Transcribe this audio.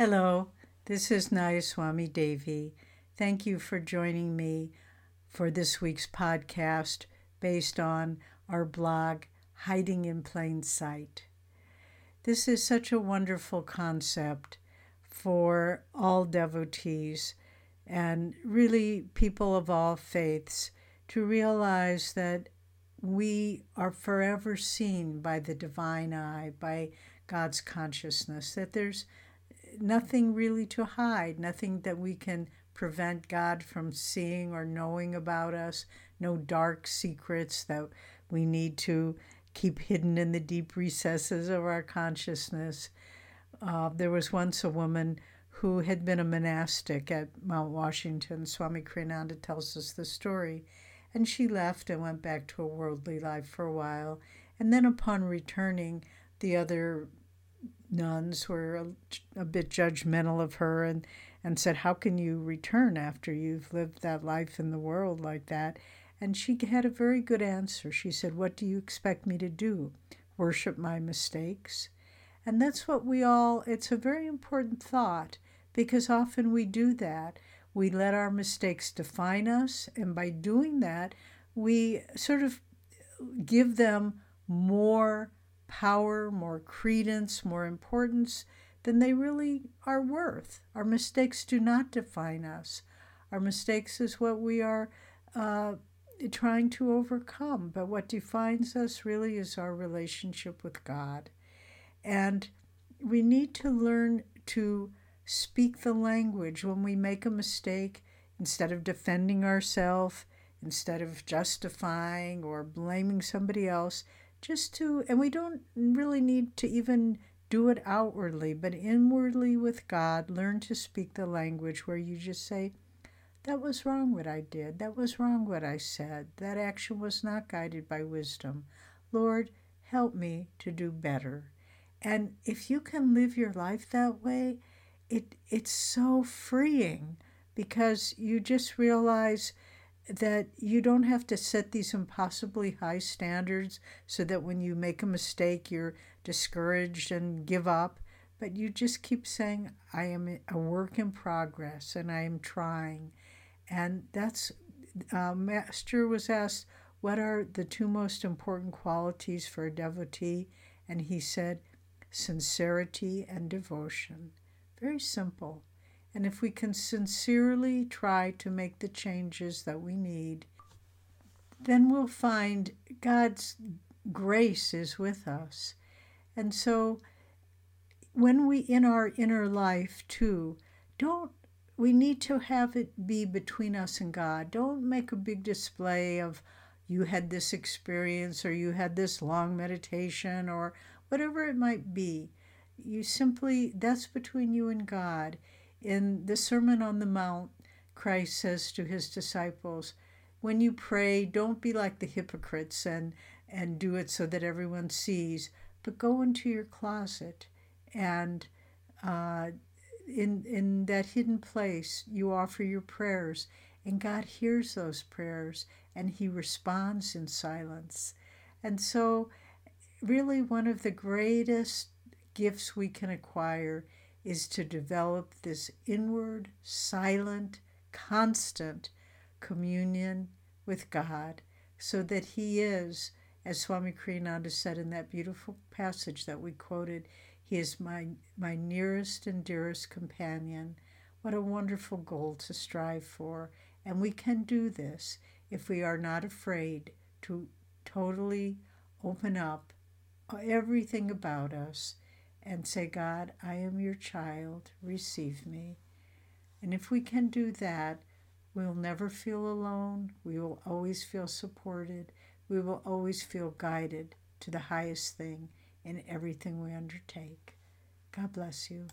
Hello, this is Nayaswami Devi. Thank you for joining me for this week's podcast based on our blog, Hiding in Plain Sight. This is such a wonderful concept for all devotees and really people of all faiths to realize that we are forever seen by the divine eye, by God's consciousness, that there's nothing really to hide, nothing that we can prevent God from seeing or knowing about us, no dark secrets that we need to keep hidden in the deep recesses of our consciousness. Uh, there was once a woman who had been a monastic at Mount Washington. Swami Kriyananda tells us the story. And she left and went back to a worldly life for a while. And then, upon returning, the other nuns were a, a, bit judgmental of her and, and said, How can you return after you've lived that life in the world like that? And she had a very good answer. She said, What do you expect me to do? Worship my mistakes? And that's what we all, it's a very important thought because often we do that. We let our mistakes define us, and by doing that, we sort of give them more power, more credence, more importance than they really are worth. Our mistakes do not define us. Our mistakes is what we are uh, trying to overcome. But what defines us really is our relationship with God. And we need to learn to speak the language when we make a mistake instead of defending ourselves, instead of justifying or blaming somebody else just to, and we don't really need to even do it outwardly, but inwardly with God, learn to speak the language where you just say, That was wrong what I did. That was wrong what I said. That action was not guided by wisdom. Lord, help me to do better. And if you can live your life that way, it it's so freeing because you just realize that you don't have to set these impossibly high standards so that when you make a mistake, you're discouraged and give up. But you just keep saying, I am a work in progress and I am trying. And that's, uh, Master was asked, What are the two most important qualities for a devotee? And he said, Sincerity and devotion. Very simple. And if we can sincerely try to make the changes that we need, then we'll find God's grace is with us. And so when we in our inner life too, don't we need to have it be between us and God. Don't make a big display of you had this experience or you had this long meditation or whatever it might be. You simply that's between you and God. In the Sermon on the Mount, Christ says to his disciples, When you pray, don't be like the hypocrites and, and do it so that everyone sees, but go into your closet and uh, in, in that hidden place, you offer your prayers, and God hears those prayers and He responds in silence. And so, really, one of the greatest gifts we can acquire is to develop this inward, silent, constant communion with God so that He is, as Swami Kriyananda said in that beautiful passage that we quoted, He is my, my nearest and dearest companion. What a wonderful goal to strive for. And we can do this if we are not afraid to totally open up everything about us and say, God, I am your child, receive me. And if we can do that, we'll never feel alone. We will always feel supported. We will always feel guided to the highest thing in everything we undertake. God bless you.